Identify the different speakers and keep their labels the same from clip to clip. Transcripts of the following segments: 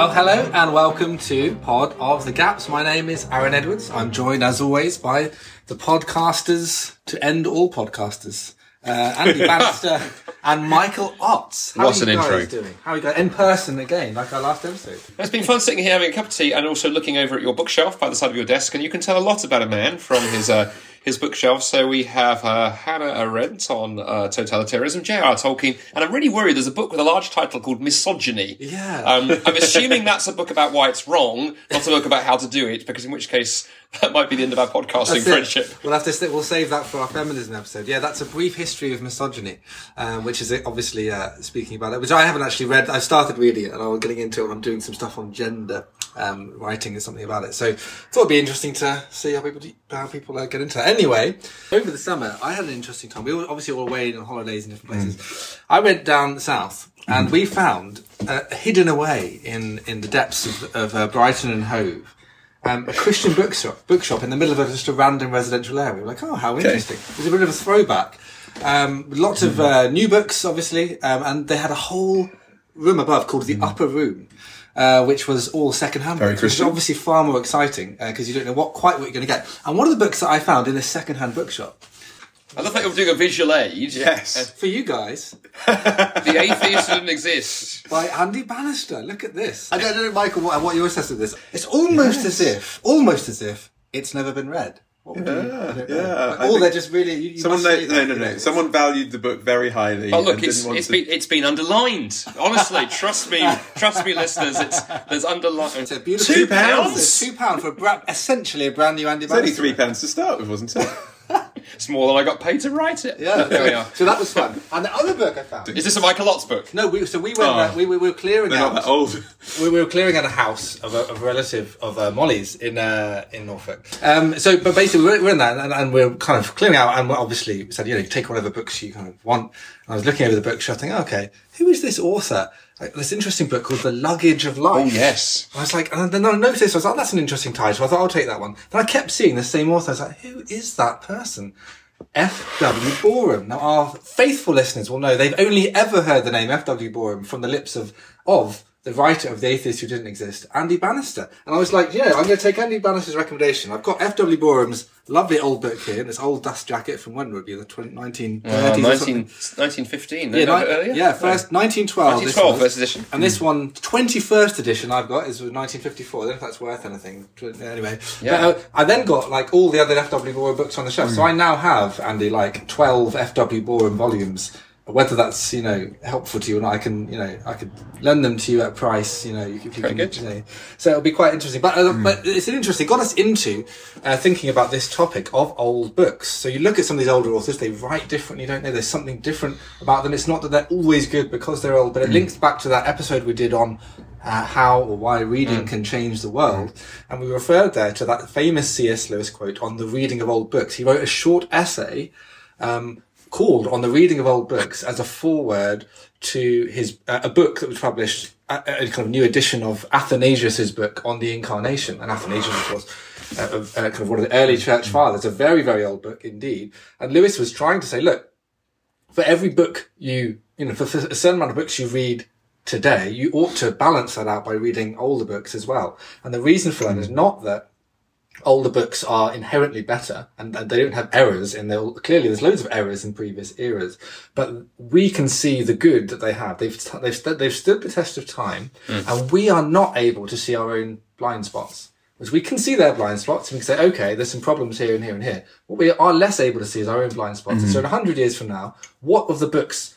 Speaker 1: Well, hello and welcome to Pod of the Gaps. My name is Aaron Edwards. I'm joined, as always, by the podcasters to end all podcasters. Uh, Andy Bannister and Michael Ots. How
Speaker 2: What
Speaker 1: are you
Speaker 2: an
Speaker 1: guys
Speaker 2: intro.
Speaker 1: doing? How are you? In person again, like our last episode.
Speaker 2: It's been fun sitting here having a cup of tea and also looking over at your bookshelf by the side of your desk, and you can tell a lot about a man from his uh, his bookshelf. So we have uh, Hannah Arendt on uh, totalitarianism, J.R. Tolkien, and I'm really worried. There's a book with a large title called Misogyny.
Speaker 1: Yeah.
Speaker 2: Um, I'm assuming that's a book about why it's wrong, not a book about how to do it, because in which case that might be the end of our podcasting friendship.
Speaker 1: We'll have to st- we'll save that for our feminism episode. Yeah, that's a brief history of misogyny, um, which is obviously uh, speaking about it, which I haven't actually read. I started reading it, and I'm getting into it. when I'm doing some stuff on gender um, writing and something about it. So thought it'd be interesting to see how people how people uh, get into it. Anyway, over the summer, I had an interesting time. We were obviously all away on holidays in different places. I went down south. And we found uh, hidden away in, in the depths of, of uh, Brighton and Hove um, a Christian bookshop, bookshop in the middle of a, just a random residential area. We're like, oh, how interesting! It's a bit of a throwback. Um, lots of uh, new books, obviously, um, and they had a whole room above called the Upper Room, uh, which was all second-hand
Speaker 3: Very
Speaker 1: books, which is obviously far more exciting because you don't know what quite what you're going to get. And one of the books that I found in this second-hand bookshop
Speaker 2: I love that you're doing a visual aid.
Speaker 3: Yes.
Speaker 1: for you guys
Speaker 2: The atheist didn't exist.
Speaker 1: by Andy Bannister. Look at this. I don't know, Michael, what, what your assessment of this. It's almost as if, almost as if it's never been read. What would you- I don't know.
Speaker 3: yeah,
Speaker 1: Like,
Speaker 3: I
Speaker 1: or
Speaker 3: think
Speaker 1: they're just really. You, you
Speaker 3: Someone,
Speaker 1: must
Speaker 3: no, no, no, no.
Speaker 1: know.
Speaker 3: Someone valued the book very highly.
Speaker 2: Oh look,
Speaker 3: and
Speaker 2: it's
Speaker 3: didn't want
Speaker 2: it's
Speaker 3: to-
Speaker 2: been it's been underlined. Honestly, trust me, trust me, listeners. It's there's underlined.
Speaker 1: It's a beautiful
Speaker 3: Two pounds?
Speaker 1: It's two pound for a bra- essentially a brand new Andy
Speaker 3: It's only three pounds to start with, wasn't it?
Speaker 2: It's more than I got paid to write it.
Speaker 1: Yeah,
Speaker 2: there we are.
Speaker 1: So that was fun. And the other book I found.
Speaker 2: Is this a Michael Lotz book?
Speaker 1: No, we, so we went.
Speaker 3: Oh.
Speaker 1: we, we were clearing
Speaker 3: They're
Speaker 1: out.
Speaker 3: not that old.
Speaker 1: we, we were clearing out a house of a, of a relative of uh, Molly's in uh, in Norfolk. Um, so, but basically, we're, we're in that, and, and we're kind of clearing out, and we obviously said, you know, take whatever books you kind of want. And I was looking over the bookshelf, thinking, okay, who is this author? Like, this interesting book called The Luggage of Life.
Speaker 2: Oh yes.
Speaker 1: I was like, and then I noticed, I was like, that's an interesting title. I thought, I'll take that one. Then I kept seeing the same author. I was like, who is that person? F.W. Boreham. Now, our faithful listeners will know they've only ever heard the name F.W. Boreham from the lips of, of the writer of The Atheist Who Didn't Exist, Andy Bannister. And I was like, yeah, I'm going to take Andy Bannister's recommendation. I've got F.W. Boreham's lovely old book here, and this old dust jacket from when would be? The 20, 1930s
Speaker 2: Uh, 19,
Speaker 1: something.
Speaker 2: 1915.
Speaker 1: Yeah,
Speaker 2: no,
Speaker 1: ni-
Speaker 2: earlier?
Speaker 1: yeah, first 1912.
Speaker 2: 1912,
Speaker 1: was.
Speaker 2: first edition.
Speaker 1: And this one, 21st edition I've got is 1954. I don't know if that's worth anything. Anyway,
Speaker 2: Yeah.
Speaker 1: But, uh, I then got like all the other F.W. Boreham books on the shelf. So I now have, Andy, like 12 F.W. Boreham volumes. Whether that's, you know, helpful to you or not, I can, you know, I could lend them to you at price, you know, you, if you can, you know. So it'll be quite interesting. But, uh, but it's an interesting, got us into uh, thinking about this topic of old books. So you look at some of these older authors, they write differently, don't they? There's something different about them. It's not that they're always good because they're old, but it links back to that episode we did on uh, how or why reading can change the world. And we referred there to that famous C.S. Lewis quote on the reading of old books. He wrote a short essay um, called "On the Reading of Old Books" as a foreword to his uh, a book that was published, a, a kind of new edition of Athanasius's book on the Incarnation. And Athanasius, of course, uh, uh, kind of one of the early church fathers, a very very old book indeed. And Lewis was trying to say, look, for every book you you know for, for a certain amount of books you read today, you ought to balance that out by reading older books as well. And the reason for that is not that older books are inherently better and, and they don't have errors in there. Clearly, there's loads of errors in previous eras, but we can see the good that they have. They've, they've, they've stood the test of time mm. and we are not able to see our own blind spots. Because we can see their blind spots and we can say, okay, there's some problems here and here and here. What we are less able to see is our own blind spots. So mm-hmm. in a hundred years from now, what of the books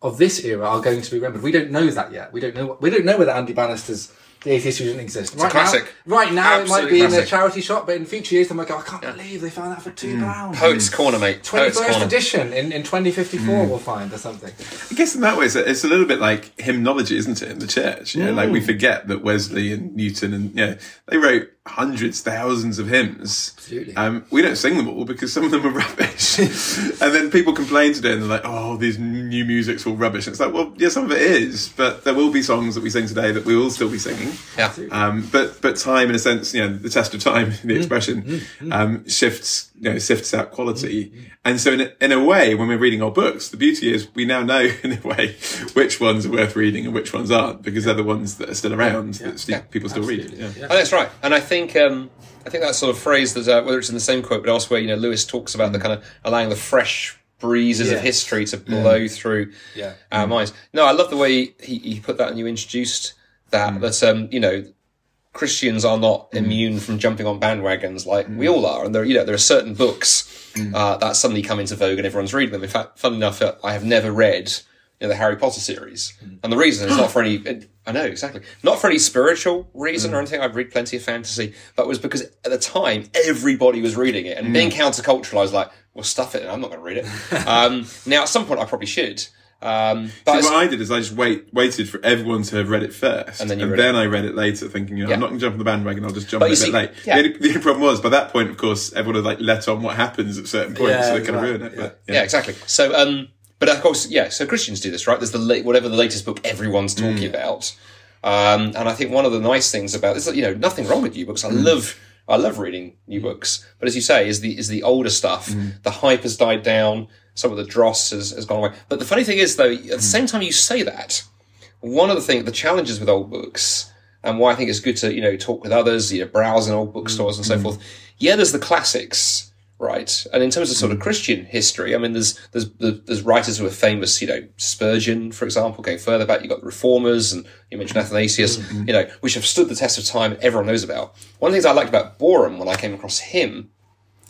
Speaker 1: of this era are going to be remembered. We don't know that yet. We don't know. We don't know whether Andy Bannister's The Atheist Who Didn't Exist. right
Speaker 2: classic.
Speaker 1: Now, right now, it might
Speaker 2: Absolute
Speaker 1: be in a charity shop, but in future years, they might go. I can't believe they found that for two mm. pounds.
Speaker 2: Poets Corner, mate.
Speaker 1: Twenty
Speaker 2: Poets
Speaker 1: first
Speaker 2: Corner.
Speaker 1: edition in, in twenty fifty four. Mm. We'll find or something.
Speaker 3: I guess in that way, it's a, it's a little bit like hymnology, isn't it, in the church? You know, like we mm. forget that Wesley and Newton and, you know, they wrote hundreds, thousands of hymns.
Speaker 1: Absolutely.
Speaker 3: Um, we don't sing them all because some of them are rubbish. and then people complain today and they're like, oh, these new music's all rubbish. And it's like, well, yeah, some of it is, but there will be songs that we sing today that we will still be singing.
Speaker 2: Yeah.
Speaker 3: Um, but but time, in a sense, you know, the test of time, the expression, um, shifts you know, sifts out quality. And so in a, in a way, when we're reading our books, the beauty is we now know in a way which ones are worth reading and which ones aren't because they're the ones that are still around that st- people still read.
Speaker 1: absolutely.
Speaker 3: Yeah.
Speaker 2: Oh, that's right. And I think um, I think that sort of phrase that uh, whether it's in the same quote but elsewhere, you know, Lewis talks about the kind of allowing the fresh breezes of history to blow through
Speaker 1: Yeah.
Speaker 2: our minds. No, I love the way he, he put that and you introduced that that um, you know Christians are not mm. immune from jumping on bandwagons like we mm. all are, and there you know there are certain books mm. uh, that suddenly come into vogue and everyone's reading them. In fact, fun enough, uh, I have never read you know, the Harry Potter series, and the reason is not for any. Uh, I know exactly not for any spiritual reason or anything. I've read plenty of fantasy, but it was because at the time everybody was reading it, and being countercultural, I was like, "Well, stuff it, I'm not going to read it." um, now, at some point, I probably should. Um, but
Speaker 3: See, what I did is I just wait, waited for everyone to have read it first,
Speaker 2: And then
Speaker 3: and,
Speaker 2: you read
Speaker 3: then I read it later, thinking, you know,
Speaker 2: Yeah.
Speaker 3: I'm not going to jump on the bandwagon. I'll just jump
Speaker 2: But
Speaker 3: on a
Speaker 2: see-
Speaker 3: bit late.
Speaker 2: yeah.
Speaker 3: The, only, the only problem was by that point, of course, everyone had like let on what happens at certain points,
Speaker 1: Yeah,
Speaker 3: so they kind of
Speaker 1: right,
Speaker 3: ruin it.
Speaker 1: yeah.
Speaker 3: But,
Speaker 2: Yeah, exactly. So, um, but of course, yeah. So Christians do this, right? There's the la- whatever the latest book everyone's talking about, um, and I think one of the nice things about this, you know, nothing wrong with you books. I love, I love reading new books, but as you say, is the is the older stuff. Mm. The hype has died down. Some of the dross has, has gone away. But the funny thing is, though, at the mm. same time you say that, one of the things, the challenges with old books, and why I think it's good to you know talk with others, you know, browse in old bookstores and so mm. forth. Yeah, there's the classics, right? And in terms of sort of hmm. Christian history, I mean, there's there's there's writers who are famous, you know, Spurgeon, for example, going further back, you've got the Reformers, and you mentioned Athanasius, mm-hmm. you know, which have stood the test of time. Everyone knows about. One of the things I liked about Boreham when I came across him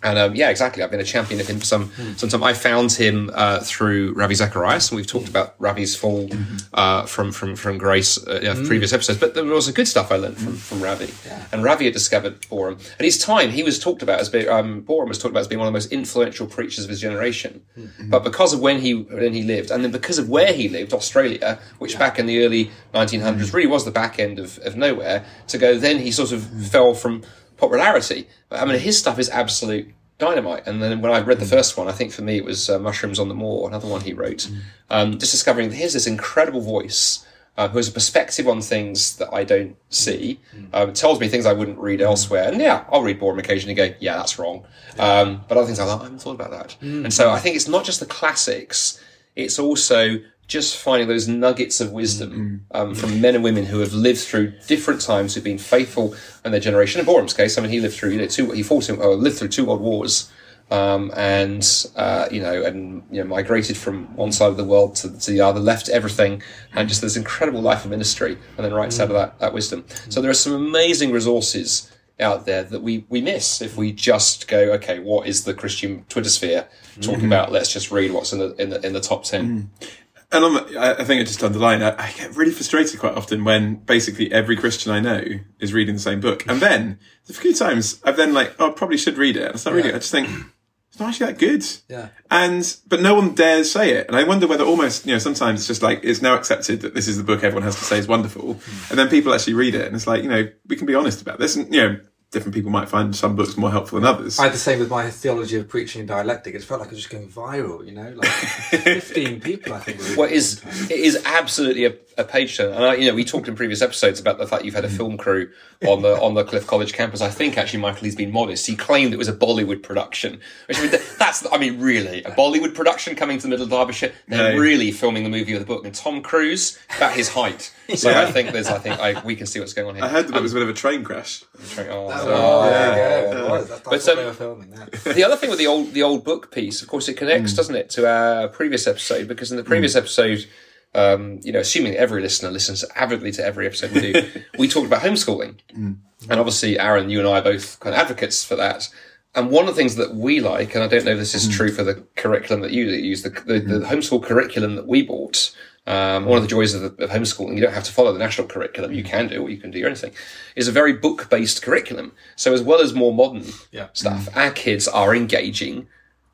Speaker 2: and um, yeah, exactly. I've been a champion of him for some some time. I found him uh, through Ravi Zacharias, and we've talked about Ravi's fall uh, from from from Grace uh, in previous episodes. But there was also good stuff I learned from from Ravi, and Ravi had discovered Boreham. At his time, he was talked about as being um, Boreham was talked about as being one of the most influential preachers of his generation. But because of when he when he lived, and then because of where he lived, Australia, which back in the early 1900s really was the back end of, of nowhere, to go then he sort of fell from popularity. But I mean, his stuff is absolute dynamite. And then when I read the first one, I think for me it was uh, Mushrooms on the Moor, another one he wrote. Um, just discovering that here's this incredible voice uh, who has a perspective on things that I don't see, um, tells me things I wouldn't read elsewhere. And yeah, I'll read Boreham occasionally and go, yeah, that's wrong. Um, but other things I'm like, I haven't thought about that. And so I think it's not just the classics, it's also just finding those nuggets of wisdom um, from men and women who have lived through different times, who've been faithful in their generation. In Boreham's case, I mean, he lived through you know two, he fought in, or lived through two world wars, um, and uh, you know, and you know, migrated from one side of the world to, to the other, left everything, and just this incredible life of ministry, and then writes out of that, that wisdom. So there are some amazing resources out there that we, we miss if we just go, okay, what is the Christian Twitter sphere talking about? Let's just read what's in the in the in the top 10
Speaker 3: And the, I I think I just underline, I, I get really frustrated quite often when basically every Christian I know is reading the same book. And then, a few times I've then like, oh, I probably should read it. And I start reading it. I just think, it's not actually that good.
Speaker 1: Yeah.
Speaker 3: And, but no one dares say it. And I wonder whether almost, you know, sometimes it's just like, it's now accepted that this is the book everyone has to say is wonderful. Hmm. And then people actually read it. And it's like, you know, we can be honest about this. And, you know, different people might find some books more helpful than others.
Speaker 1: I had the same with my theology of preaching and dialectic. It felt like it was just going viral, you know, like 15 people, I think. were-
Speaker 2: Well, it is it is absolutely a, a page turner, and I, you know we talked in previous episodes about the fact you've had a film crew on the on the Cliff College campus. I think actually Michael he's been modest. He claimed it was a Bollywood production, which I mean, that's I mean really a Bollywood production coming to the middle of Derbyshire. They're
Speaker 3: No.
Speaker 2: really filming the movie of the book, and Tom Cruise about his height. So I think there's I think I, we can see what's going on here.
Speaker 3: I heard that it was a bit of a train crash.
Speaker 2: Oh,
Speaker 1: Oh,
Speaker 3: Yeah.
Speaker 1: yeah, it was. That's, that's
Speaker 2: But,
Speaker 1: what
Speaker 2: um,
Speaker 1: were filming. That.
Speaker 2: the other thing with the old the old book piece, of course, it connects,
Speaker 3: Mm.
Speaker 2: doesn't it, to our previous episode? Because in the previous episode, um, you know, assuming every listener listens avidly to every episode we do, we talked about homeschooling,
Speaker 3: Mm.
Speaker 2: and obviously, Aaron, you and I are both kind of advocates for that. And one of the things that we like, and I don't know if this
Speaker 3: Mm.
Speaker 2: is true for the curriculum that you use, the, the, the homeschool curriculum that we bought. Um, one of the joys of, the, of homeschooling, you don't have to follow the national curriculum. You can do, or you can do anything. Is a very book-based curriculum. So as well as more modern
Speaker 1: Yeah.
Speaker 2: stuff, our kids are engaging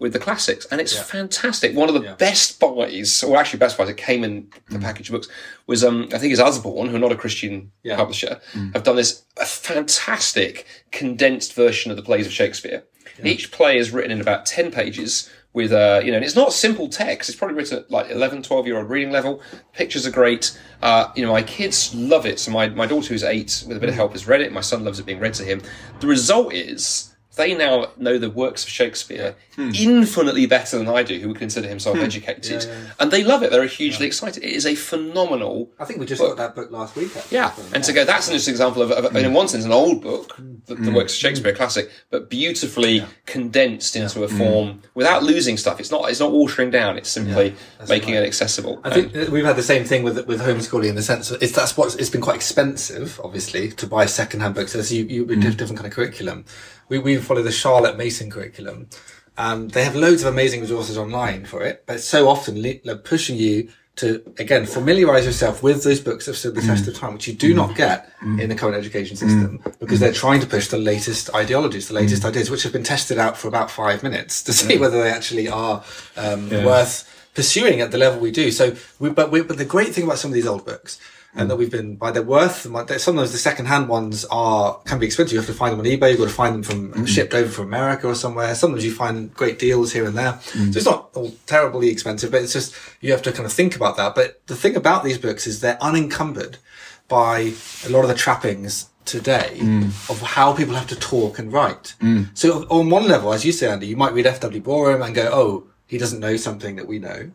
Speaker 2: with the classics, and it's fantastic. One of the
Speaker 1: Yeah.
Speaker 2: best buys, or actually best buys, it came in the package of books, was um, I think it's Usborne, who are not a Christian
Speaker 1: Yeah.
Speaker 2: publisher, have done this a fantastic condensed version of the plays of Shakespeare. Each play is written in about ten pages. With uh, you know, and it's not simple text. It's probably written at like 11, 12 year old reading level. Pictures are great. Uh, you know, my kids love it. So my, my daughter who's eight, with a bit of help, has read it. My son loves it being read to him. The result is they now know the works of Shakespeare
Speaker 3: Hmm.
Speaker 2: infinitely better than I do, who would consider himself hmm. educated, and they love it. They're hugely excited. It is a phenomenal.
Speaker 1: I think we just got that book last week. Actually.
Speaker 2: Yeah, and to go, that's an interesting example of, of hmm. in one sense, an old book, the, the hmm. works of Shakespeare, classic, but beautifully condensed into a form without losing stuff. It's not, it's not watering down. It's simply making it accessible.
Speaker 1: I think we've had the same thing with with homeschooling in the sense that it's that's what it's been quite expensive, obviously, to buy secondhand books. So you you with different kind of curriculum. We we follow the Charlotte Mason curriculum, and they have loads of amazing resources online for it. But so often le- pushing you to again familiarize yourself with those books that stood the test of mm. time, which you do not mm. get mm. in the current education system because they're trying to push the latest ideologies, the latest ideas, which have been tested out for about five minutes to see whether they actually are um, worth pursuing at the level we do. So, we, but we, but the great thing about some of these old books, and that we've been by their worth. Sometimes the second-hand ones are can be expensive. You have to find them on eBay. You've got to find them from mm. shipped over from America or somewhere. Sometimes you find great deals here and there. Mm. So it's not all terribly expensive, but it's just you have to kind of think about that. But the thing about these books is they're unencumbered by a lot of the trappings today mm. of how people have to talk and write. So on one level, as you say, Andy, you might read F.W. Boreham and go, oh, he doesn't know something that we know.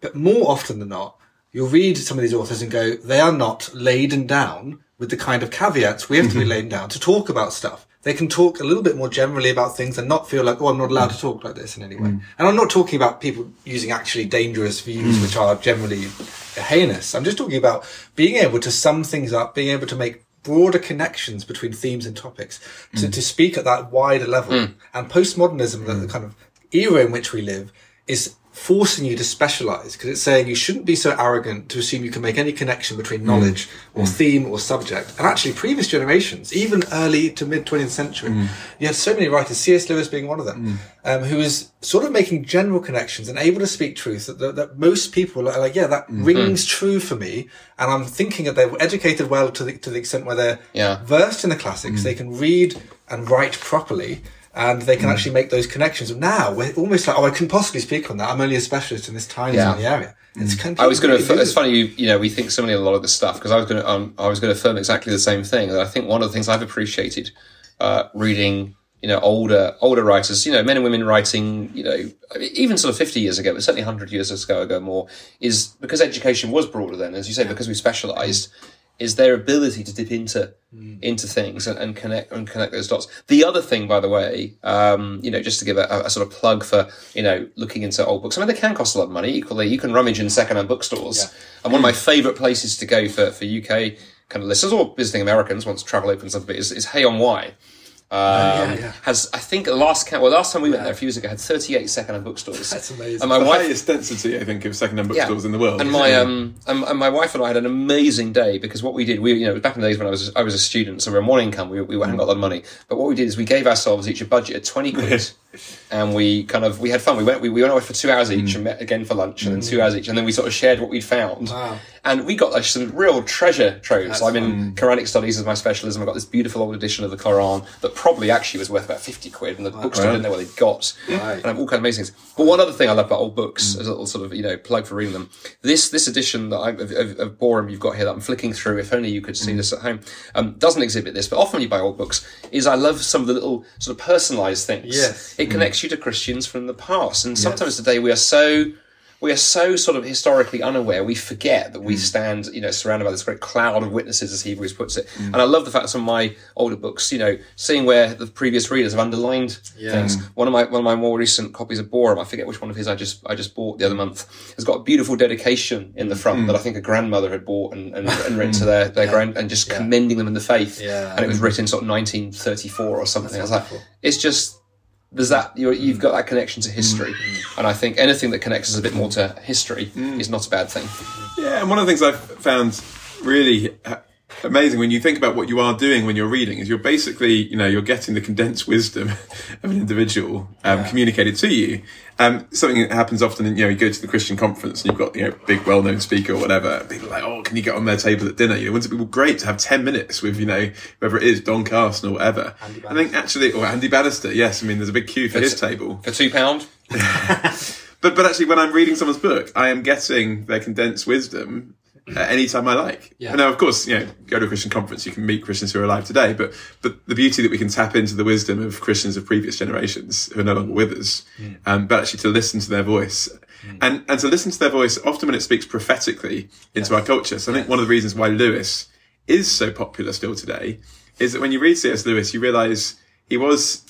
Speaker 1: But more often than not, you'll read some of these authors and go, they are not laden down with the kind of caveats we have to be mm-hmm. laden down to talk about stuff. They can talk a little bit more generally about things and not feel like, oh, I'm not allowed to talk like this in any way. Mm. And I'm not talking about people using actually dangerous views, mm. which are generally heinous. I'm just talking about being able to sum things up, being able to make broader connections between themes and topics, to, mm. to speak at that wider level. And postmodernism, the, the kind of era in which we live, is forcing you to specialize because it's saying you shouldn't be so arrogant to assume you can make any connection between mm. knowledge or mm. theme or subject. And actually, previous generations, even early to mid 20th century, mm. you had so many writers, C.S. Lewis being one of them, um, who was sort of making general connections and able to speak truth that, that, that most people are like, yeah, that rings true for me. And I'm thinking that they're educated well to the, to the extent where they're
Speaker 2: Yeah.
Speaker 1: versed in the classics. They can read and write properly. And they can actually make those connections. Now we're almost like, oh, I couldn't possibly speak on that. I'm only a specialist in this tiny,
Speaker 2: Yeah.
Speaker 1: tiny area. It's kind of
Speaker 2: I was going
Speaker 1: really
Speaker 2: to. It's
Speaker 1: good.
Speaker 2: funny, you you know, we think similarly on a lot of this stuff because I was going to. Um, I was going to affirm exactly the same thing. That I think one of the things I've appreciated uh, reading, you know, older older writers, you know, men and women writing, you know, even sort of fifty years ago, but certainly hundred years ago ago more, is because education was broader then, as you say, because we specialised. Is their ability to dip into into things and, and connect and connect those dots. The other thing, by the way, um, you know, just to give a, a sort of plug for you know looking into old books. I mean, they can cost a lot of money. Equally, you can rummage in secondhand bookstores. And one of my favourite places to go for for UK kind of listeners or visiting Americans once travel opens up a bit is, is Hay on Wye. Um,
Speaker 1: yeah.
Speaker 2: Has I think the last count? Well, last time we went there a few years ago, had thirty-eight second-hand bookstores.
Speaker 1: That's amazing.
Speaker 2: And my
Speaker 3: the
Speaker 2: wife,
Speaker 3: highest density, I think, of second-hand
Speaker 2: yeah.
Speaker 3: bookstores in the world.
Speaker 2: And my um and, and my wife and I had an amazing day because what we did, we you know, back in the days when I was I was a student, so we were on one income, we we hadn't got a lot of money. But what we did is we gave ourselves each a budget of twenty quid, and we kind of we had fun. We went we, we went away for two hours each and met again for lunch, and then two hours each, and then we sort of shared what we'd found.
Speaker 1: Wow.
Speaker 2: And we got like, some real treasure troves. I'm in Quranic studies as my specialism. I got this beautiful old edition of the Quran that probably actually was worth about fifty quid, and the books bookstore didn't know what they'd got.
Speaker 1: Right.
Speaker 2: And I've all kind of amazing things. But one other thing I love about old books, mm. as a little sort of you know plug for reading them, this this edition that I, of, of, of Boreham you've got here that I'm flicking through. If only you could see mm. this at home, um, doesn't exhibit this. But often when you buy old books, is I love some of the little sort of personalised things.
Speaker 1: Yes.
Speaker 2: it mm. connects you to Christians from the past, and sometimes today we are so we are so sort of historically unaware, we forget that we mm. stand, you know, surrounded by this great cloud of witnesses, as Hebrews puts it. Mm. And I love the fact that some of my older books, you know, seeing where the previous readers have underlined things. Mm. One of my one of my more recent copies of Boreham, I forget which one of his I just I just bought the other month, has got a beautiful dedication in the front that I think a grandmother had bought and, and, and written to their, their grand and just commending them in the faith.
Speaker 1: Yeah.
Speaker 2: And it was written sort of 1934 or something. I was like, it's just there's that you're, you've got that connection to history, mm. and I think anything that connects us a bit more to history mm. is not a bad thing.
Speaker 3: Yeah, and one of the things I've found really amazing when you think about what you are doing when you're reading is you're basically, you know, you're getting the condensed wisdom of an individual um, communicated to you. Um, something that happens often, you know, you go to the Christian conference and you've got, you know, big well-known speaker or whatever. People are like, oh, can you get on their table at dinner? You know, wouldn't it be great to have 10 minutes with, you know, whoever it is, Don Carson or whatever. I think actually, or Andy Bannister, yes, I mean, there's a big queue for his table.
Speaker 2: For two pound,
Speaker 3: But but actually, when I'm reading someone's book, I am getting their condensed wisdom at any time I like.
Speaker 1: Yeah.
Speaker 3: And now, of course, you know, go to a Christian conference, you can meet Christians who are alive today, but but the beauty that we can tap into the wisdom of Christians of previous generations who are no longer with us, um, but actually to listen to their voice. And, and to listen to their voice often when it speaks prophetically into our culture. So I think one of the reasons why Lewis is so popular still today is that when you read C.S. Lewis, you realize he was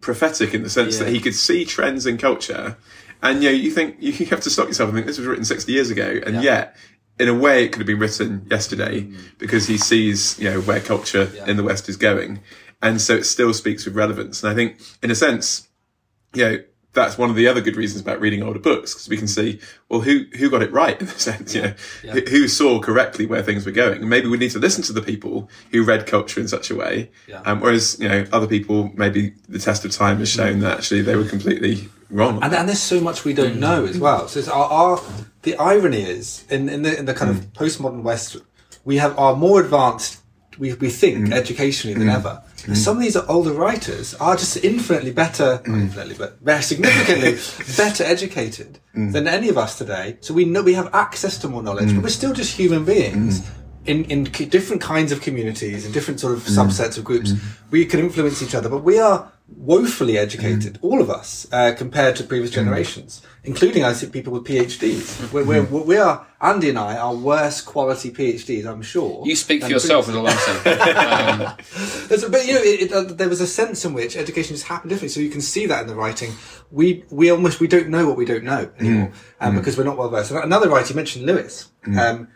Speaker 3: prophetic in the sense
Speaker 1: Yeah.
Speaker 3: that he could see trends in culture. And you know, you think you have to stop yourself and think this was written 60 years ago. And yet, in a way, it could have been written yesterday because he sees, you know, where culture in the West is going. And so it still speaks with relevance. And I think, in a sense, you know, that's one of the other good reasons about reading older books because we can see, well, who who got it right in a sense, you know, who, who saw correctly where things were going, and maybe we need to listen to the people who read culture in such a way.
Speaker 1: Yeah.
Speaker 3: Um, whereas you know, other people, maybe the test of time has shown that actually they were completely wrong.
Speaker 1: and, and there's so much we don't mm. know as well. So it's our, our the irony is in, in the in the kind of mm. postmodern West, we have are more advanced. We, we think mm. educationally than ever. And Some of these older writers are just infinitely better, not infinitely, but very significantly better educated than any of us today. So we know we have access to more knowledge, but we're still just human beings in in different kinds of communities and different sort of subsets of groups. We can influence each other, but we are woefully educated, all of us, uh, compared to previous generations, including I see people with PhDs. We're, we're, we are Andy and I are worse quality PhDs, I'm sure.
Speaker 2: You speak for yourself, is
Speaker 1: a
Speaker 2: all I'm. Um,
Speaker 1: but you know, it, it, uh, there was a sense in which education just happened differently. So you can see that in the writing. We we almost we don't know what we don't know anymore, um, because we're not well versed. Another writer you mentioned Lewis. Um, who-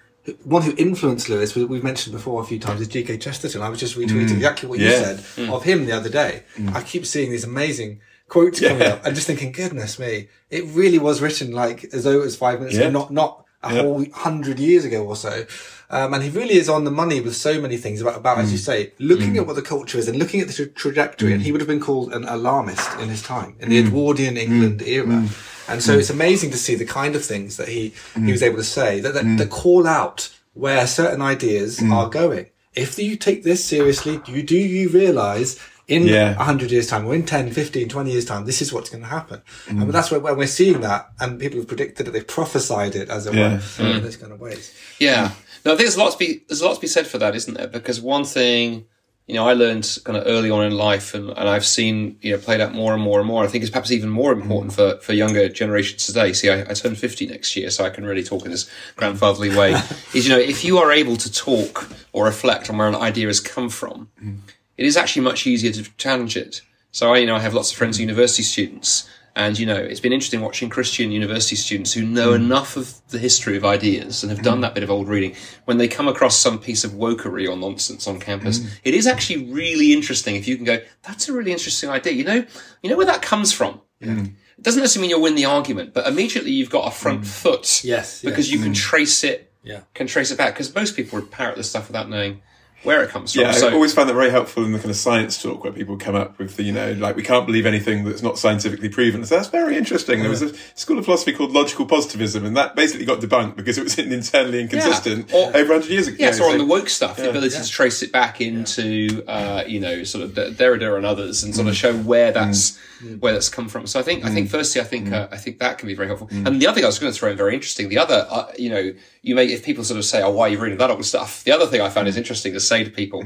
Speaker 1: one who influenced Lewis, we- we've mentioned before a few times, is G.K. Chesterton. I was just retweeting mm. exactly what you
Speaker 3: Yeah.
Speaker 1: said mm. of him the other day. Mm. I keep seeing these amazing quotes coming up and just thinking, goodness me, it really was written like as though it was five minutes
Speaker 3: Yeah.
Speaker 1: ago, not not a whole hundred years ago or so. Um, and he really is on the money with so many things about, about as you say, looking at what the culture is and looking at the tra- trajectory. And he would have been called an alarmist in his time, in the Edwardian England era. And so hmm. it's amazing to see the kind of things that he, he hmm. was able to say that, that, that hmm. call out where certain ideas are going. If you take this seriously, you do you realize in
Speaker 3: Yeah.
Speaker 1: 100 years time or in 10 15 20 years time this is what's going to happen and that's where, when we're seeing that and people have predicted it they've prophesied it as it
Speaker 3: Yeah.
Speaker 1: were in those kind of ways
Speaker 2: Yeah. No, I think there's a lot to be there's a lot to be said for that, isn't there? Because one thing, you know, I learned kind of early on in life, and, and I've seen you know played out more and more and more. I think it's perhaps even more important for for younger generations today. See, I, I turn fifty next year, so I can really talk in this grandfatherly way. is you know, if you are able to talk or reflect on where an idea has come from, mm. it is actually much easier to challenge it. So I, you know, I have lots of friends, university students, and you know, it's been interesting watching Christian university students who know hmm. enough of the history of ideas and have hmm. done that bit of old reading. When they come across some piece of wokery or nonsense on campus, hmm. it is actually really interesting if you can go, "That's a really interesting idea." You know, you know where that comes from. It doesn't necessarily mean you'll win the argument, but immediately you've got a front foot.
Speaker 1: Yes,
Speaker 2: because
Speaker 1: yes.
Speaker 2: you can trace it.
Speaker 1: Yeah.
Speaker 2: can trace it back because most people would parrot this stuff without knowing where it comes from.
Speaker 3: Yeah,
Speaker 2: so,
Speaker 3: I always found that very helpful in the kind of science talk where people come up with the, you know, like we can't believe anything that's not scientifically proven. So that's very interesting. There was a school of philosophy called logical positivism, and that basically got debunked because it was internally inconsistent
Speaker 2: Or-
Speaker 3: over 100 years ago.
Speaker 2: Yes,
Speaker 3: You know,
Speaker 2: or on the woke stuff, the ability to trace it back into, uh, you know, sort of Derrida and others, and sort of show where that's Mm. where that's come from. So I think, I think, mm. firstly, I think, mm. uh, I think that can be very helpful. And the other thing I was going to throw in very interesting. The other, uh, you know, you may if people sort of say, "Oh, why are you reading that old stuff?" The other thing I found is interesting to say to people,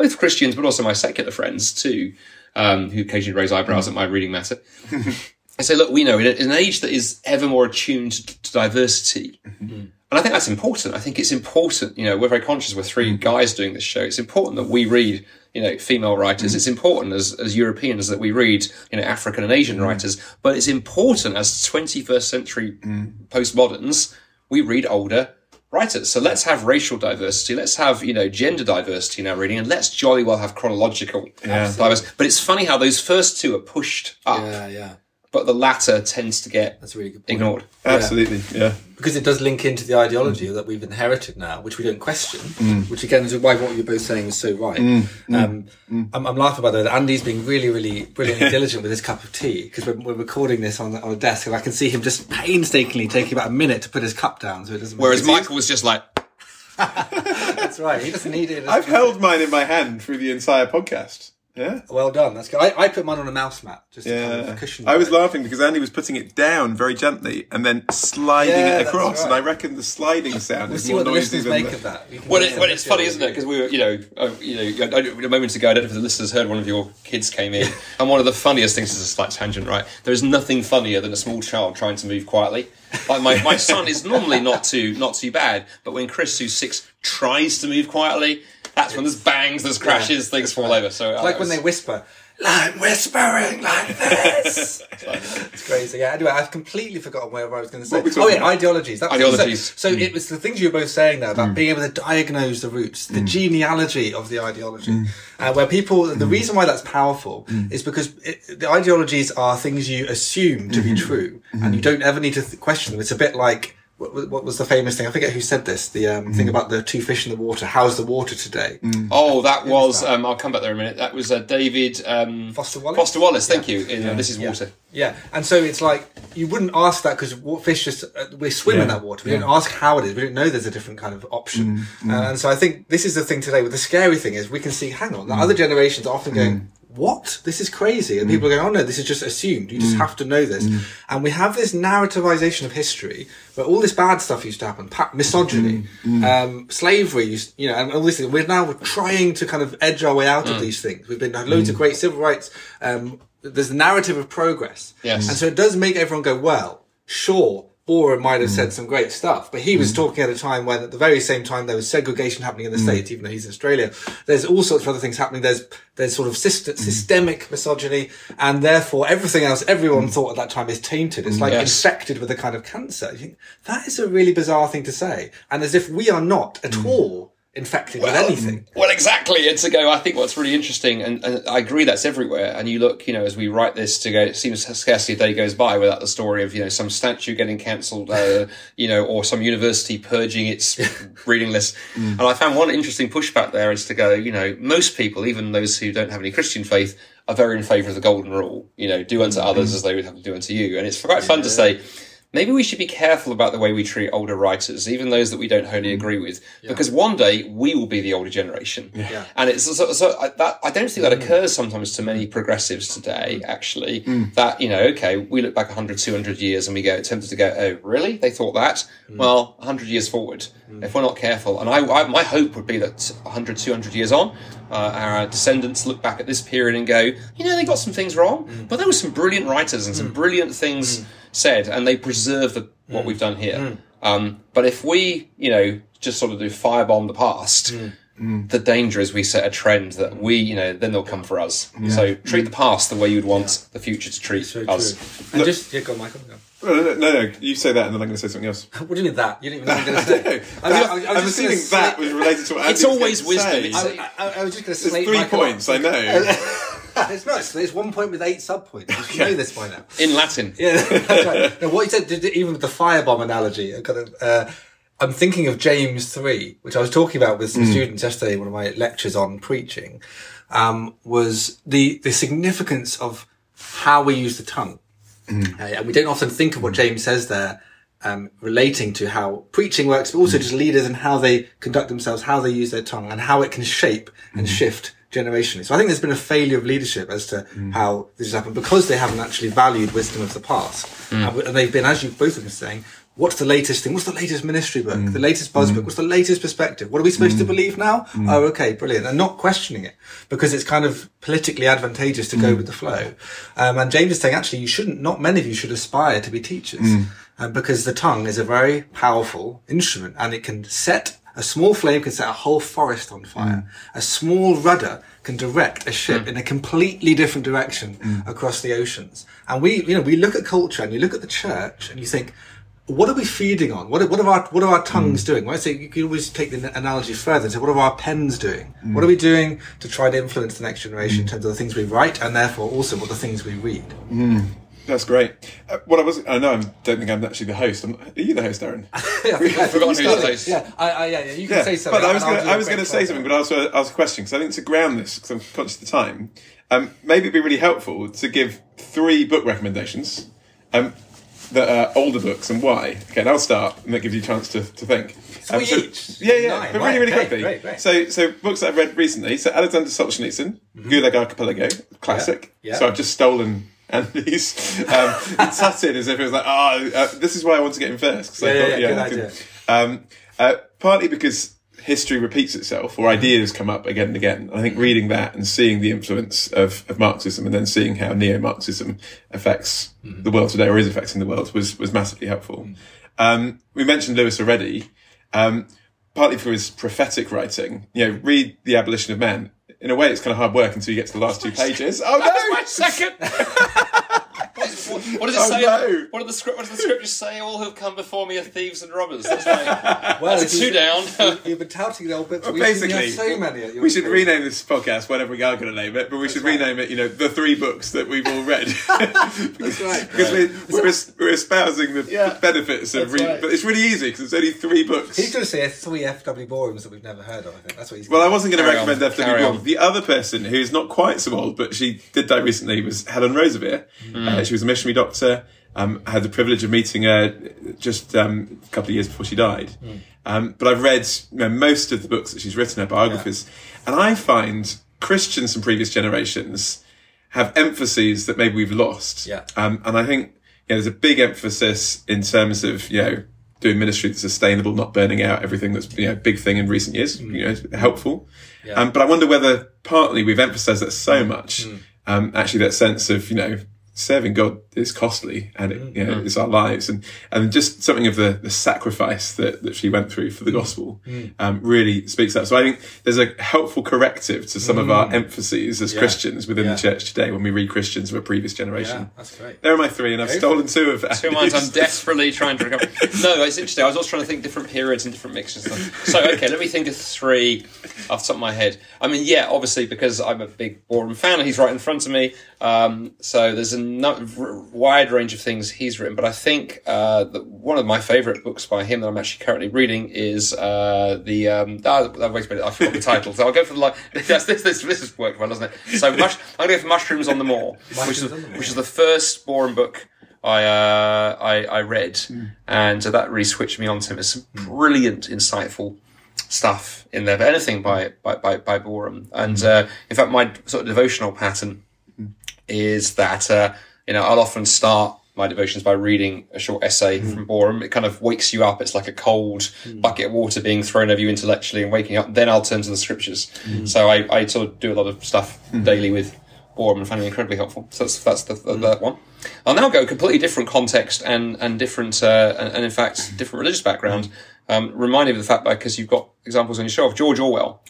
Speaker 2: both Christians but also my secular friends too, um, who occasionally raise eyebrows at my reading matter. I say, look, we know in, an age that is ever more attuned to, to diversity, mm-hmm. and I think that's important. I think it's important. You know, we're very conscious. We're three guys doing this show. It's important that we read, you know, female writers. It's important as as Europeans that we read, you know, African and Asian mm. writers. But it's important as 21st century mm. postmoderns, we read older writers. So let's have racial diversity. Let's have, you know, gender diversity in our reading, and let's jolly well have chronological diversity. But it's funny how those first two are pushed up,
Speaker 1: yeah yeah
Speaker 2: but the latter tends to get
Speaker 1: that's a really good point
Speaker 2: ignored.
Speaker 3: Absolutely, yeah.
Speaker 1: because it does link into the ideology that we've inherited now, which we don't question. Mm. Which again is why what you're both saying is so right. Mm. Mm. Um, I'm, I'm laughing about that. Andy's being really, really brilliantly diligent with his cup of tea because we're, we're recording this on the, on a desk, and I can see him just painstakingly taking about a minute to put his cup down, so it doesn't.
Speaker 2: Whereas
Speaker 1: Because
Speaker 2: Michael was just like,
Speaker 1: that's right. He doesn't need it.
Speaker 3: I've held mine in my hand through the entire podcast. Yeah.
Speaker 1: Well done. That's good. I, I put mine on a mouse mat just to kind of cushion.
Speaker 3: I was
Speaker 1: it.
Speaker 3: laughing because Andy was putting it down very gently and then sliding
Speaker 1: Yeah,
Speaker 3: it
Speaker 1: that's
Speaker 3: across, and I reckon the sliding sound
Speaker 1: We'll
Speaker 3: is
Speaker 1: see
Speaker 3: more
Speaker 1: what the
Speaker 3: noisy
Speaker 1: listeners
Speaker 3: than
Speaker 1: make
Speaker 3: the...
Speaker 1: of that. You can
Speaker 2: Well, it,
Speaker 1: some
Speaker 2: well, it's funny, isn't it? Because we were, you know, uh, you know, I- I- a moment ago, I don't know if the listeners heard one of your kids came in, and one of the funniest things is a slight tangent, right? There is nothing funnier than a small child trying to move quietly. Like my, my son is normally not too not too bad, but when Chris, who's six, tries to move quietly, that's when there's bangs, there's crashes, things fall over. So uh,
Speaker 1: like when they uh, whisper, I'm whispering like this. it's crazy. Yeah. Anyway, I've completely forgotten where I was going to say.
Speaker 3: What were we
Speaker 1: Oh yeah,
Speaker 3: about?
Speaker 1: ideologies. That was-
Speaker 2: Ideologies.
Speaker 1: So, so it was the things you were both saying there about mm. being able to diagnose the roots, the mm. genealogy of the ideology, uh, where people. The reason why that's powerful is because it, the ideologies are things you assume to be mm-hmm. true, and you mm-hmm. don't ever need to th- question them. It's a bit like. What, what was the famous thing? I forget who said this. The um, thing about the two fish in the water. How's the water today?
Speaker 2: Oh, that was.
Speaker 1: that?
Speaker 2: Um, I'll come back there in a minute. That was uh, David um,
Speaker 1: Foster Wallace?
Speaker 2: Foster Wallace. Thank you. In, uh, this is water.
Speaker 1: Yeah, and so it's like you wouldn't ask that because fish just uh, we swim in that water. We don't ask how it is. We don't know there's a different kind of option. Uh, and so I think this is the thing today. With the scary thing is we can see. Hang on, the other generations are often going. What? This is crazy. And people mm. are going, oh no, this is just assumed. You just mm. have to know this. Mm. And we have this narrativization of history where all this bad stuff used to happen. Misogyny, um, slavery, used, you know, and all this thing. We're now trying to kind of edge our way out of these things. We've been had loads of great civil rights. Um, there's the narrative of progress.
Speaker 2: Yes.
Speaker 1: And so it does make everyone go, well, sure, Boreham might have
Speaker 3: Mm.
Speaker 1: said some great stuff, but he was talking at a time when, at the very same time, there was segregation happening in the
Speaker 3: Mm.
Speaker 1: States, even though he's in Australia. There's all sorts of other things happening. There's, there's sort of syst-
Speaker 3: Mm.
Speaker 1: systemic misogyny, and therefore everything else everyone thought at that time is tainted. It's like
Speaker 2: Yes.
Speaker 1: infected with a kind of cancer. You think, that is a really bizarre thing to say. And as if we are not at
Speaker 3: Mm.
Speaker 1: all infected with anything.
Speaker 2: Well, exactly. And to go, I think what's really interesting, and, and I agree that's everywhere. And you look, you know, as we write this to go, it seems scarcely a day goes by without the story of, you know, some statue getting cancelled, uh, you know, or some university purging its reading list. And I found one interesting pushback there is to go, you know, most people, even those who don't have any Christian faith, are very in favour of the golden rule. You know, do unto others as they would have to do unto you. And it's quite fun to say, maybe we should be careful about the way we treat older writers, even those that we don't wholly mm. agree with, because one day we will be the older generation.
Speaker 1: Yeah.
Speaker 2: And it's so, so I, that I don't think that mm. occurs sometimes to many progressives today. Mm. Actually, that you know, okay, we look back 100, 200 years and we get tempted to go, oh, really? They thought that? Well, 100 years forward, if we're not careful, and I, I my hope would be that 100, 200 years on. Uh, our descendants look back at this period and go, you know, they got some things wrong, but there were some brilliant writers and some brilliant things said, and they preserve the, what mm. we've done here. Mm. Um, but if we, you know, just sort of do firebomb the past, mm. the danger is we set a trend that we, you know, then they'll come for us. So treat the past the way you'd want the future to treat
Speaker 1: So
Speaker 2: us.
Speaker 1: true. And just, yeah, go on, Michael. Go.
Speaker 3: No, no, no, no, you say that and then I'm going to say something else.
Speaker 1: What do you mean that? You didn't even know what I'm going to
Speaker 3: No,
Speaker 1: say.
Speaker 3: that-
Speaker 1: I was- I was
Speaker 3: I'm
Speaker 1: just
Speaker 3: assuming that was related to what Andy
Speaker 2: It's
Speaker 3: was
Speaker 2: always
Speaker 3: going to
Speaker 2: wisdom.
Speaker 3: say.
Speaker 1: I, I, I was just going to
Speaker 3: There's
Speaker 1: slate
Speaker 3: three
Speaker 1: Michael
Speaker 3: points, I know.
Speaker 1: it's nice. There's one point with eight subpoints. You should know this by now.
Speaker 2: In Latin.
Speaker 1: Yeah, that's right. No, what you said, did- even with the firebomb analogy, I kind of, uh, I'm thinking of James 3, which I was talking about with some students yesterday, in one of my lectures on preaching, um, was the, the significance of how we use the tongue. Uh, and we don't often think of what James says there, um, relating to how preaching works, but also just leaders and how they conduct themselves, how they use their tongue, and how it can shape and shift generationally. So I think there's been a failure of leadership as to mm. how this has happened because they haven't actually valued wisdom of the past. Mm. And And they've been, as you both have been saying, what's the latest thing? What's the latest ministry book? Mm. The latest buzz book? What's the latest perspective? What are we supposed to believe now? Oh, okay, brilliant. And not questioning it because it's kind of politically advantageous to go with the flow. Um, and James is saying, actually, you shouldn't, not many of you should aspire to be teachers uh, because the tongue is a very powerful instrument and it can set a small flame can set a whole forest on fire. Mm. A small rudder can direct a ship mm. in a completely different direction mm. across the oceans. And we, you know, we look at culture and you look at the church and you think, what are we feeding on? What are, what are our what are our tongues doing? Well, I say you can always take the analogy further and say, what are our pens doing? What are we doing to try to influence the next generation in terms of the things we write and therefore also what the things we read?
Speaker 3: That's great. Uh, what I was, I know I don't think I'm actually the host. I'm, are you the host, Aaron?
Speaker 1: yeah, I think I-
Speaker 2: forgotten who's the host.
Speaker 1: Yeah, I, I, yeah, yeah, you can
Speaker 3: Yeah,
Speaker 1: say something.
Speaker 3: but I was going to, was going to say something, but I also ask a question because I think to ground this, because I'm conscious of the time, um, maybe it'd be really helpful to give three book recommendations. Um, that are older books and why. Okay, and I'll start, and that gives you a chance to, to think. Um, so-
Speaker 1: each?
Speaker 3: Yeah, yeah,
Speaker 1: Nine,
Speaker 3: but
Speaker 1: right,
Speaker 3: really, really
Speaker 1: okay,
Speaker 3: quickly.
Speaker 1: great, great.
Speaker 3: So, so books that I've read recently. So Alexander Solzhenitsyn, Gulag Archipelago, classic.
Speaker 1: Mm-hmm. Yeah, yeah.
Speaker 3: So I've just stolen Andy's um, Tutted as if it was like, oh, uh, this is why I want to get him first. 'cause I
Speaker 1: Yeah, yeah,
Speaker 3: thought,
Speaker 1: yeah, good
Speaker 3: I
Speaker 1: idea.
Speaker 3: Um, uh, partly because history repeats itself or ideas come up again and again. I think reading that and seeing the influence of, of Marxism and then seeing how neo-Marxism affects the world today or is affecting the world was, was massively helpful. Um, we mentioned Lewis already, um, partly for his prophetic writing. You know, read The Abolition of Man. In a way, it's kind of hard work until you get to the last two pages. Oh
Speaker 2: That's
Speaker 3: no!
Speaker 2: my second. what, what does it
Speaker 3: Oh,
Speaker 2: say?
Speaker 3: no.
Speaker 2: What, did the script, what does the scriptures say? All who have come before me are thieves and robbers. That's like,
Speaker 1: Well,
Speaker 2: that's
Speaker 1: if
Speaker 2: two down.
Speaker 1: You've been touting the old books.
Speaker 3: Well,
Speaker 1: we, we
Speaker 3: basically,
Speaker 1: so many. At your
Speaker 3: we should
Speaker 1: school.
Speaker 3: rename this podcast whatever we are going to name it, but we should rename it, you know, the three books that we've all read.
Speaker 1: That's right.
Speaker 3: because we're, we're, es- we're espousing the
Speaker 1: Yeah.
Speaker 3: benefits of reading,
Speaker 1: right.
Speaker 3: but it's really easy because it's only three books.
Speaker 1: He's going to say three FW Borehams that we've never heard of. I think that's what he's.
Speaker 3: Well, I wasn't going to recommend F.W.
Speaker 2: carry
Speaker 3: Borg.
Speaker 2: on.
Speaker 3: The other person who's not quite so old, but she did die recently, was Helen Roseveare.
Speaker 2: Hmm.
Speaker 3: Uh, she was a missionary doctor. Um, I had the privilege of meeting her just um, a couple of years before she died.
Speaker 2: Hmm.
Speaker 3: Um, but I've read you know, most of the books that she's written, her biographies, and I find Christians from previous generations have emphases that maybe we've lost.
Speaker 1: Yeah.
Speaker 3: Um, and I think you know, there's a big emphasis in terms of you know doing ministry that's sustainable, not burning out everything that's you know a big thing in recent years. You know, helpful. Um, but I wonder whether partly we've emphasised that so much. Um, actually, that sense of you know serving God is costly and it, you know, mm. it's our lives and, and just something of the, the sacrifice that, that she went through for the mm. gospel, um, really speaks out. So I think there's a helpful corrective to some of our emphases as Christians within
Speaker 1: Yeah.
Speaker 3: the church today when we read Christians of a previous generation.
Speaker 1: Yeah, that's great.
Speaker 3: There are my three, and I've stolen two of them.
Speaker 2: Two of mine I'm desperately trying to recover. No, it's interesting. I was also trying to think different periods and different mixtures. and. So, okay, let me think of three off the top of my head. I mean, yeah, obviously, because I'm a big Boreham fan and he's right in front of me. Um, so there's a no- r- wide range of things he's written. But I think uh, that one of my favourite books by him that I'm actually currently reading is uh, the. Um, oh, wait a minute, I forgot the title. So I'll go for the. Like, this, this, this, this has worked well, doesn't it? So mush, I'm going to go for Mushrooms on the Moor, which is,
Speaker 1: the
Speaker 2: which is the first Boreham book I, uh, I I read, and uh, that really switched me on to him. There's some brilliant, insightful stuff in there. But anything by by by, by Boreham, and uh, in fact, my sort of devotional pattern is that uh, you know I'll often start my devotions by reading a short essay from Boreham. It kind of wakes you up. It's like a cold bucket of water being thrown over you intellectually and waking up. Then I'll turn to the scriptures. So I, I sort of do a lot of stuff daily with Boreham and find it incredibly helpful. So that's that's the, the, that one. I'll now go completely different context and and different uh, and, and in fact different religious background. Um, reminded of the fact because you've got examples on your show of George Orwell.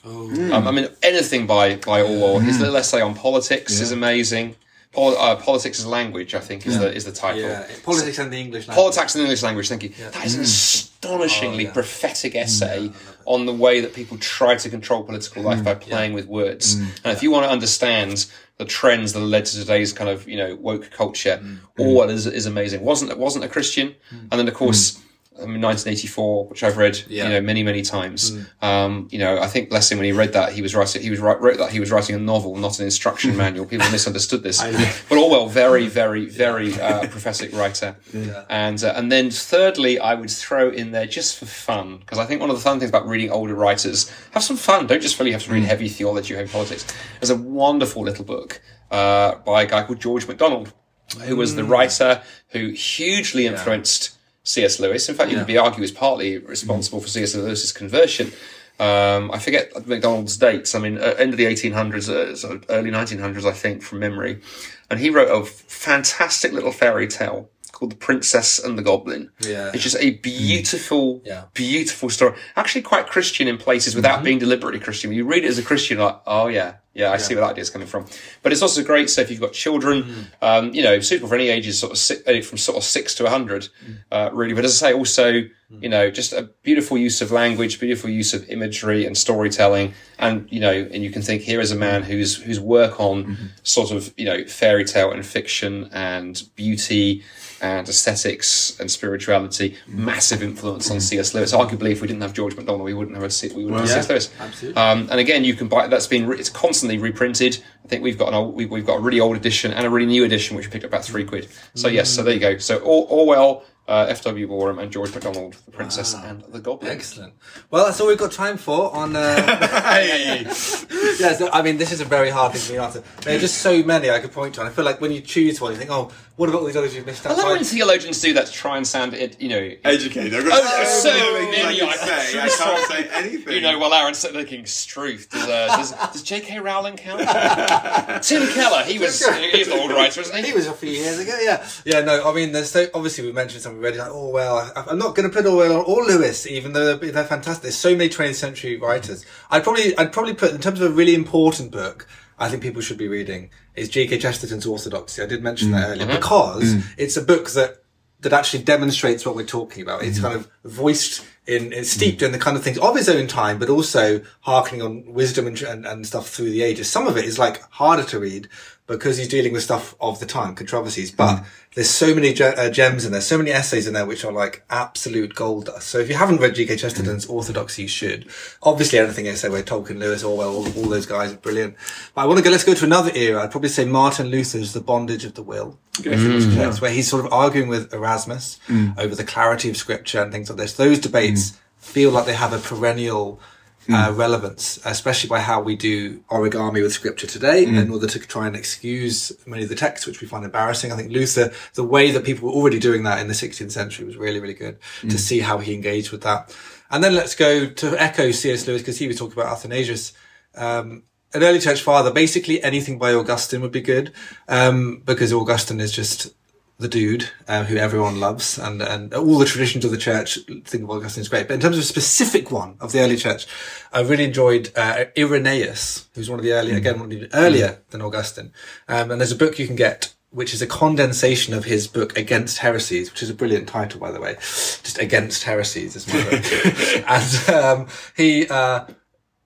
Speaker 2: Um, I mean, anything by by Orwell. His little essay on politics is amazing. Pol- uh, politics as language, I think, is the is the title.
Speaker 1: Yeah, politics and the English language.
Speaker 2: Politics in the English language. Thank you. That is an mm. astonishingly
Speaker 1: Oh, yeah.
Speaker 2: prophetic mm. essay on the way that people try to control political life mm. by playing with words. And if you want to understand the trends that led to today's kind of you know woke culture, Orwell is, is amazing. wasn't wasn't a Christian, and then of course. I mean, 1984, which I've read,
Speaker 1: Yeah.
Speaker 2: you know, many, many times. Um, you know, I think Lessing when he read that, he was writing, he was wrote that he was writing a novel, not an instruction manual. People misunderstood this, but Orwell, very, very, very uh, prophetic writer. And uh, and then thirdly, I would throw in there just for fun because I think one of the fun things about reading older writers, have some fun. Don't just really have to read heavy theology heavy politics. There's a wonderful little book uh, by a guy called George MacDonald, who was the writer who hugely influenced C.S. Lewis. In fact, you could be argued is partly responsible for C.S. Lewis's conversion. Um, I forget McDonald's dates. I mean, uh, end of the 1800s, uh, sort of early 1900s, I think, from memory. And he wrote a fantastic little fairy tale called The Princess and the Goblin.
Speaker 1: Yeah.
Speaker 2: It's just a beautiful,
Speaker 1: Yeah.
Speaker 2: beautiful story. Actually quite Christian in places without being deliberately Christian. When you read it as a Christian, you're like, oh yeah, yeah, I see where that idea is coming from. But it's also great. So if you've got children, um, you know, suitable for any ages, sort of si- uh, from sort of six to a hundred, uh, really. But as I say, also, you know, just a beautiful use of language, beautiful use of imagery and storytelling, and you know, and you can think here is a man whose whose work on mm-hmm. sort of you know fairy tale and fiction and beauty and aesthetics and spirituality, mm-hmm. massive influence on mm-hmm. C.S. Lewis. Arguably, if we didn't have George MacDonald, we wouldn't have a C- we wouldn't have
Speaker 1: Yeah,
Speaker 2: C.S. Lewis.
Speaker 1: absolutely.
Speaker 2: Um, and again, you can buy that's been re- it's constantly reprinted. I think we've got an old, we, we've got a really old edition and a really new edition, which we picked up about three quid. So yes, so mm. there you go. So Or- Orwell, uh, F.W. Boreham, and George MacDonald, The Princess and the Goblin.
Speaker 1: Excellent. Well, that's all we've got time for on. Uh, yeah, so, I mean, this is a very hard thing to answer. There are just so many I could point to, and I feel like when you choose one, you think, oh, what about all these others you've missed
Speaker 2: I
Speaker 1: out?
Speaker 2: love when theologians do that to try and sound it, you know.
Speaker 3: Educated. I've got
Speaker 2: Oh, there's so
Speaker 3: things
Speaker 2: many
Speaker 3: I
Speaker 2: I
Speaker 3: can say. I can't say anything.
Speaker 2: You know, while Aaron's sitting there thinking, Struth. Does, uh, does, does J.K. Rowling count? Tim Keller, he was he's an old writer, isn't
Speaker 1: He
Speaker 2: he?
Speaker 1: was a few years ago, yeah. Yeah, no, I mean, there's so, obviously we mentioned some already, like, oh, well, I, I'm not going to put Orwell or, or Lewis, even though they're, they're fantastic. There's so many 20th century writers. I'd probably, I'd probably put, in terms of a really important book, I think people should be reading, is G.K. Chesterton's Orthodoxy. I did mention that mm. earlier, mm-hmm. because mm. it's a book that, that actually demonstrates what we're talking about. It's mm-hmm. kind of voiced in, it's steeped mm. in the kind of things of his own time, but also harkening on wisdom and, and, and stuff through the ages. Some of it is like harder to read because he's dealing with stuff of the time, controversies, but mm. there's so many ge- uh, gems in there, so many essays in there which are like absolute gold dust. So if you haven't read G.K. Chesterton's mm. Orthodoxy, you should. Obviously, anything I say where Tolkien, Lewis, Orwell, all, all those guys are brilliant. But I want to go, let's go to another era. I'd probably say Martin Luther's The Bondage of the Will. That's where he's sort of arguing with Erasmus mm. over the clarity of scripture and things like this. Those debates feel like they have a perennial uh, relevance, especially by how we do origami with scripture today in order to try and excuse many of the texts, which we find embarrassing. I think Luther, the way that people were already doing that in the 16th century was really, really good to see how he engaged with that. And then let's go to echo C.S. Lewis because he was talking about Athanasius. Um, an early church father, basically anything by Augustine would be good, um, because Augustine is just the dude um, who everyone loves, and and all the traditions of the church think of Augustine is great. But in terms of a specific one of the early church, I really enjoyed uh, Irenaeus, who's one of the early, again, one of the earlier than Augustine. Um, and there's a book you can get. Which is a condensation of his book Against Heresies, which is a brilliant title, by the way. Just Against Heresies is my book. and um, he uh,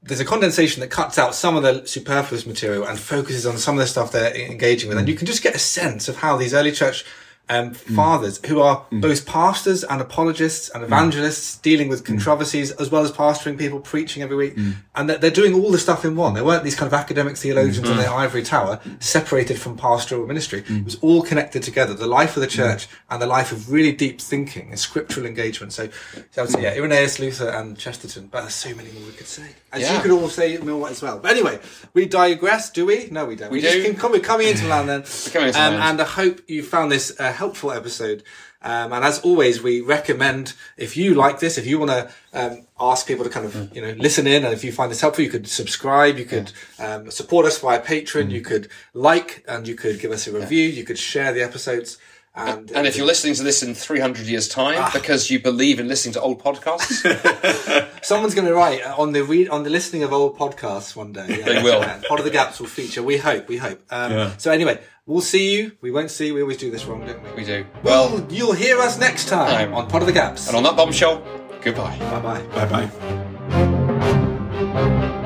Speaker 1: there's a condensation that cuts out some of the superfluous material and focuses on some of the stuff they're engaging with. And you can just get a sense of how these early church um, fathers, who are mm. both pastors and apologists and mm. evangelists, dealing with mm. controversies, as well as pastoring people, preaching every week, and that they're doing all the stuff in one. They weren't these kind of academic theologians in their ivory tower, separated from pastoral ministry. It was all connected together. The life of the church and the life of really deep thinking and scriptural engagement. So, so I would say, yeah, Irenaeus, Luther, and Chesterton. But there's so many more we could say. As
Speaker 2: Yeah.
Speaker 1: you could all say more as well. But anyway, we digress, do we? No, we don't.
Speaker 2: We
Speaker 1: just
Speaker 2: do.
Speaker 1: can come, we're coming into land then. um,
Speaker 2: land.
Speaker 1: And I hope you found this a helpful episode. Um, and as always, we recommend if you like this, if you want to um, ask people to kind of you know listen in, and if you find this helpful, you could subscribe, you could um, support us via Patreon, you could like, and you could give us a review, you could share the episodes. And,
Speaker 2: And if you're listening to this in 300 years' time because you believe in listening to old podcasts,
Speaker 1: Someone's going to write on the read on the listening of old podcasts one day. Yeah,
Speaker 2: They will.
Speaker 1: Part of the gaps will feature. We hope. We hope. Um,
Speaker 3: Yeah.
Speaker 1: So anyway, we'll see you. We won't see. We always do this wrong, don't we?
Speaker 2: we do.
Speaker 1: Well,
Speaker 2: Well,
Speaker 1: you'll hear us next time
Speaker 2: Time.
Speaker 1: on Pot of the Gaps.
Speaker 2: and on that bombshell, goodbye.
Speaker 1: Bye bye.
Speaker 3: Bye bye.